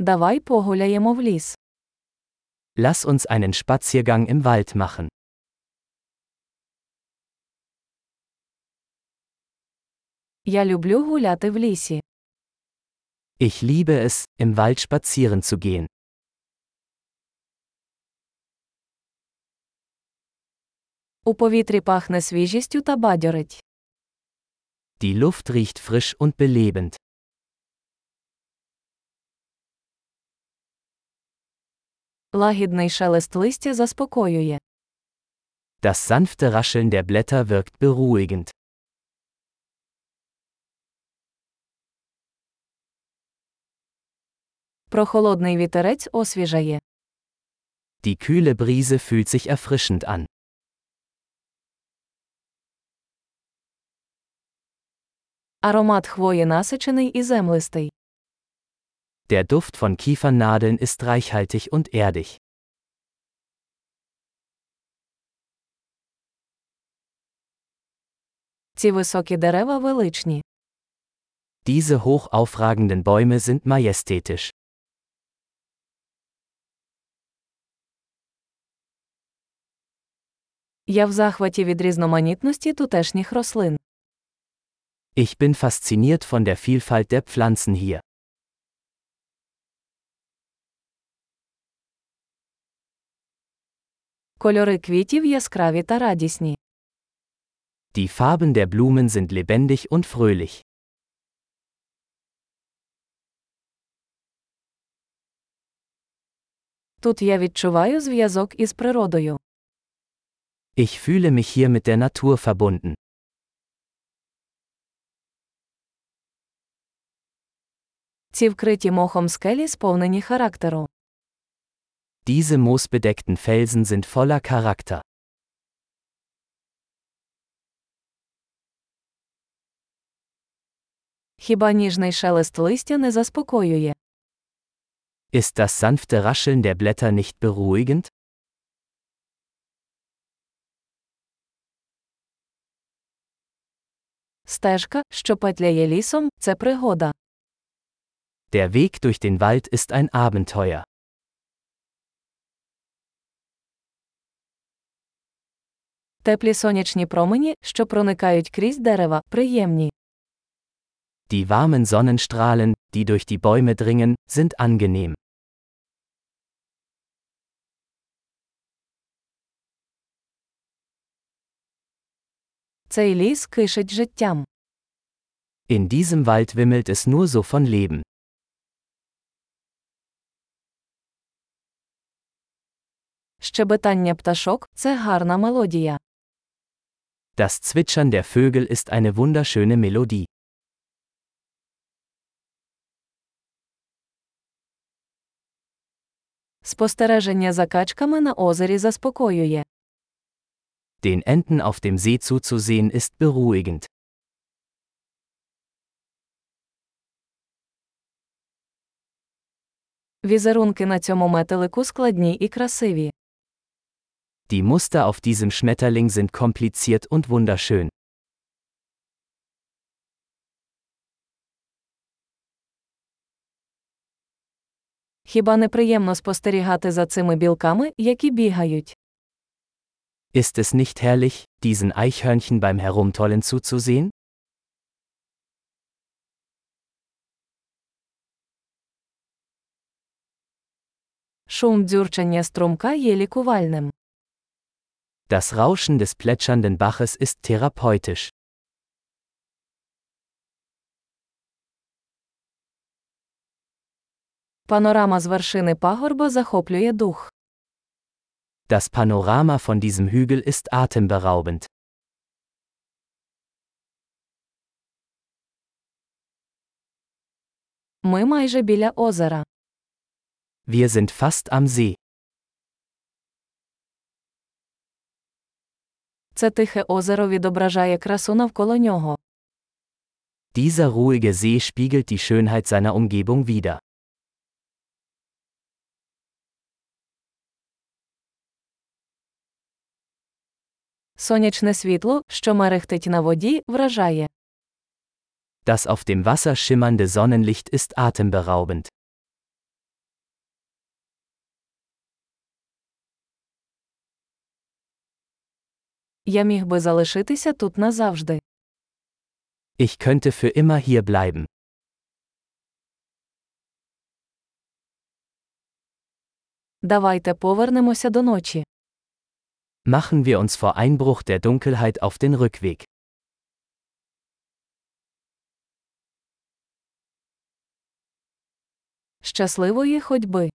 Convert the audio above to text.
Давай погуляємо в ліс. Lass uns einen Spaziergang im Wald machen. Я люблю гуляти в лісі. Ich liebe es, im Wald spazieren zu gehen. У повітрі пахне свіжістю та бадьорить. Die Luft riecht frisch und belebend. Лагідний шелест листя заспокоює. Das sanfte Rascheln der Blätter wirkt beruhigend. Прохолодний вітерець освіжає. Die kühle Brise fühlt sich erfrischend an. Аромат хвої насичений і землистий. Der Duft von Kiefernadeln ist reichhaltig und erdig. Ці високі дерева величні. Diese hoch aufragenden Bäume sind majestätisch. Я в захваті від різноманітності тутешніх рослин. Ich bin fasziniert von der Vielfalt der Pflanzen hier. Кольори квітів яскраві та радісні. Die Farben der Blumen sind lebendig und fröhlich. Тут я відчуваю зв'язок із природою. Ich fühle mich hier mit der Natur verbunden. Ці вкриті мохом скелі сповнені характеру. Diese moosbedeckten Felsen sind voller Charakter. Хіба ніжний шелест листя не заспокоює? Ist das sanfte Rascheln der Blätter nicht beruhigend? Стежка, що петляє лісом, це пригода. Der Weg durch den Wald ist ein Abenteuer. Теплі сонячні промені, що проникають крізь дерева, приємні. Die warmen Sonnenstrahlen, die durch die Bäume dringen, sind angenehm. Цей ліс кишить життям. In diesem Wald wimmelt es nur so von Leben. Щебетання пташок це гарна мелодія. Das Zwitschern der Vögel ist eine wunderschöne Melodie. Спостереження за качками на озері заспокоює. Den Enten auf dem See zuzusehen ist beruhigend. Візерунки на цьому метелику складні і красиві. Die Muster auf diesem Schmetterling sind kompliziert und wunderschön. Хіба не приємно спостерігати за цими білками, які бігають? Ist es nicht herrlich, diesen Eichhörnchen beim Herumtollen zuzusehen? Шум дзюрчання струмка є лікувальним. Das Rauschen des plätschernden Baches ist therapeutisch. Панорама з вершини пагорба захоплює дух. Das Panorama von diesem Hügel ist atemberaubend. Ми майже біля озера. Wir sind fast am See. Це тихе озеро відображає красу навколо нього. Dieser ruhige See spiegelt die Schönheit seiner Umgebung wider. Сонячне світло, що мерехтить на воді, вражає. Das auf dem Wasser schimmernde Sonnenlicht ist atemberaubend. Я міг би залишитися тут назавжди. Ich könnte für immer hier bleiben. Давайте повернемося до ночі. Machen wir uns vor Einbruch der Dunkelheit auf den Rückweg. Щасливої ходьби!